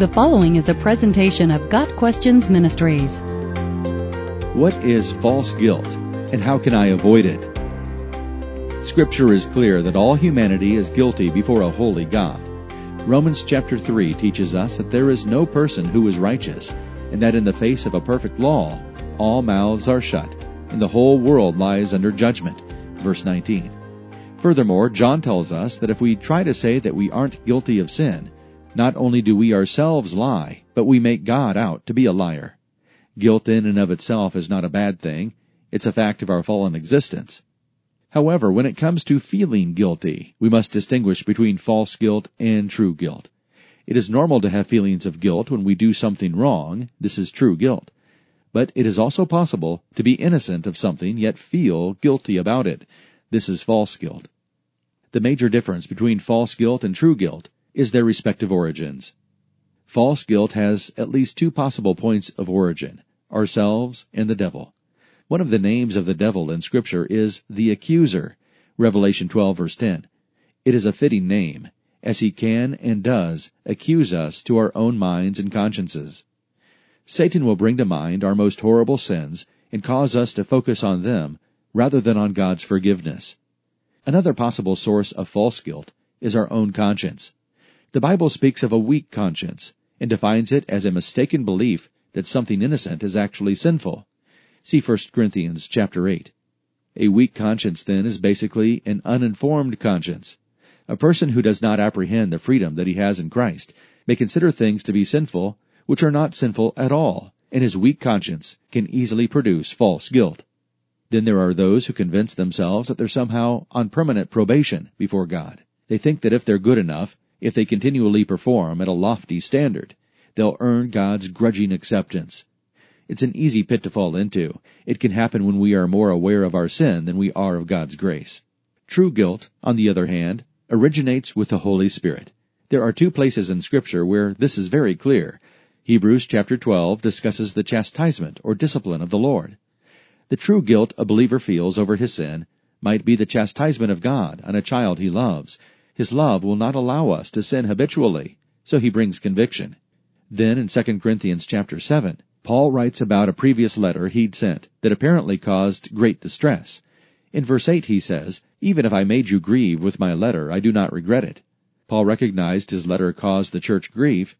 The following is a presentation of Got Questions Ministries. What is false guilt and how can I avoid it? Scripture is clear that all humanity is guilty before a holy God. Romans chapter 3 teaches us that there is no person who is righteous, and that in the face of a perfect law, all mouths are shut, and the whole world lies under judgment. Verse 19. Furthermore, John tells us that if we try to say that we aren't guilty of sin, not only do we ourselves lie, but we make God out to be a liar. Guilt in and of itself is not a bad thing. It's a fact of our fallen existence. However, when it comes to feeling guilty, we must distinguish between false guilt and true guilt. It is normal to have feelings of guilt when we do something wrong. This is true guilt. But it is also possible to be innocent of something yet feel guilty about it. This is false guilt. The major difference between false guilt and true guilt is their respective origins. False guilt has at least two possible points of origin ourselves and the devil. One of the names of the devil in Scripture is the accuser, Revelation 12 verse 10. It is a fitting name, as he can and does accuse us to our own minds and consciences. Satan will bring to mind our most horrible sins and cause us to focus on them rather than on God's forgiveness. Another possible source of false guilt is our own conscience. The Bible speaks of a weak conscience and defines it as a mistaken belief that something innocent is actually sinful. See 1 Corinthians chapter 8. A weak conscience then is basically an uninformed conscience. A person who does not apprehend the freedom that he has in Christ may consider things to be sinful which are not sinful at all, and his weak conscience can easily produce false guilt. Then there are those who convince themselves that they're somehow on permanent probation before God. They think that if they're good enough, if they continually perform at a lofty standard, they'll earn God's grudging acceptance. It's an easy pit to fall into. It can happen when we are more aware of our sin than we are of God's grace. True guilt, on the other hand, originates with the Holy Spirit. There are two places in Scripture where this is very clear. Hebrews chapter 12 discusses the chastisement or discipline of the Lord. The true guilt a believer feels over his sin might be the chastisement of God on a child he loves, his love will not allow us to sin habitually, so he brings conviction. Then in 2 Corinthians chapter 7, Paul writes about a previous letter he'd sent that apparently caused great distress. In verse 8 he says, Even if I made you grieve with my letter, I do not regret it. Paul recognized his letter caused the church grief,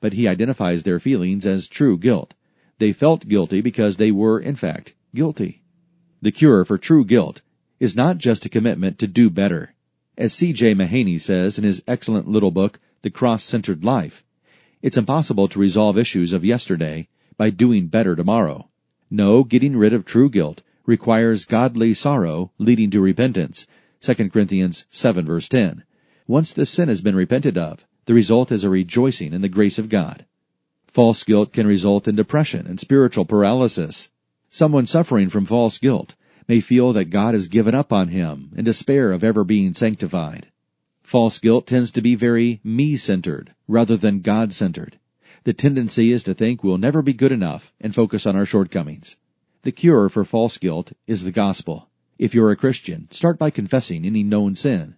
but he identifies their feelings as true guilt. They felt guilty because they were, in fact, guilty. The cure for true guilt is not just a commitment to do better. As C.J. Mahaney says in his excellent little book, The Cross-Centered Life, it's impossible to resolve issues of yesterday by doing better tomorrow. No, getting rid of true guilt requires godly sorrow leading to repentance. 2 Corinthians 7 verse 10. Once the sin has been repented of, the result is a rejoicing in the grace of God. False guilt can result in depression and spiritual paralysis. Someone suffering from false guilt may feel that God has given up on him and despair of ever being sanctified. False guilt tends to be very me-centered rather than God-centered. The tendency is to think we'll never be good enough and focus on our shortcomings. The cure for false guilt is the gospel. If you're a Christian, start by confessing any known sin.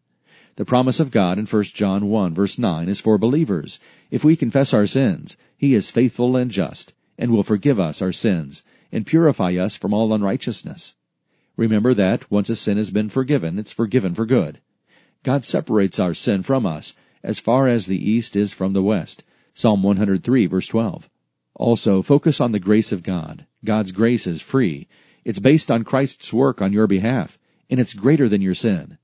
The promise of God in 1 John 1 verse 9 is for believers. If we confess our sins, He is faithful and just, and will forgive us our sins, and purify us from all unrighteousness. Remember that once a sin has been forgiven, it's forgiven for good. God separates our sin from us as far as the east is from the west. Psalm 103 verse 12. Also, focus on the grace of God. God's grace is free. It's based on Christ's work on your behalf, and it's greater than your sin.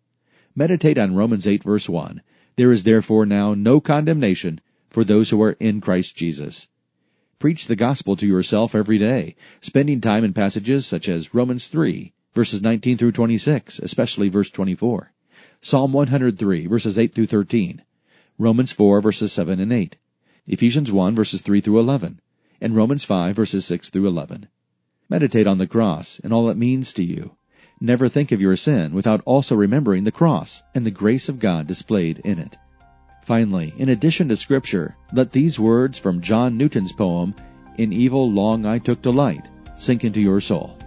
Meditate on Romans 8 verse 1. There is therefore now no condemnation for those who are in Christ Jesus. Preach the gospel to yourself every day, spending time in passages such as Romans 3, verses 19 through 26, especially verse 24. Psalm 103, verses 8 through 13. Romans 4, verses 7 and 8. Ephesians 1, verses 3 through 11. And Romans 5, verses 6 through 11. Meditate on the cross and all it means to you. Never think of your sin without also remembering the cross and the grace of God displayed in it. Finally, in addition to scripture, let these words from John Newton's poem, In Evil Long I Took Delight, sink into your soul.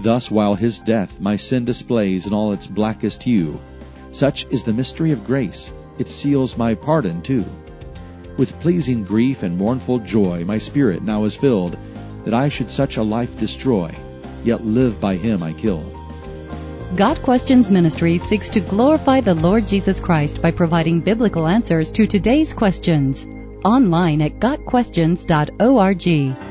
Thus, while his death my sin displays in all its blackest hue, such is the mystery of grace, it seals my pardon too. With pleasing grief and mournful joy my spirit now is filled, that I should such a life destroy, yet live by him I killed. Got Questions Ministry seeks to glorify the Lord Jesus Christ by providing biblical answers to today's questions. Online at GotQuestions.org.